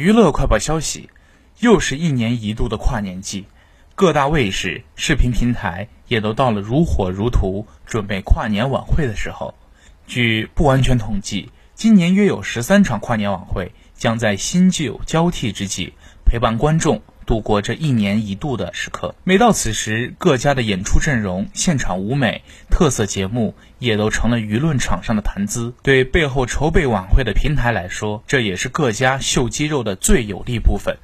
娱乐快报消息，又是一年一度的跨年季，各大卫视、视频平台也都到了如火如荼准备跨年晚会的时候。据不完全统计，今年约有十三场跨年晚会将在新旧交替之际陪伴观众。度过这一年一度的时刻。每到此时，各家的演出阵容、现场舞美、特色节目也都成了舆论场上的谈资。对背后筹备晚会的平台来说，这也是各家秀肌肉的最有利部分。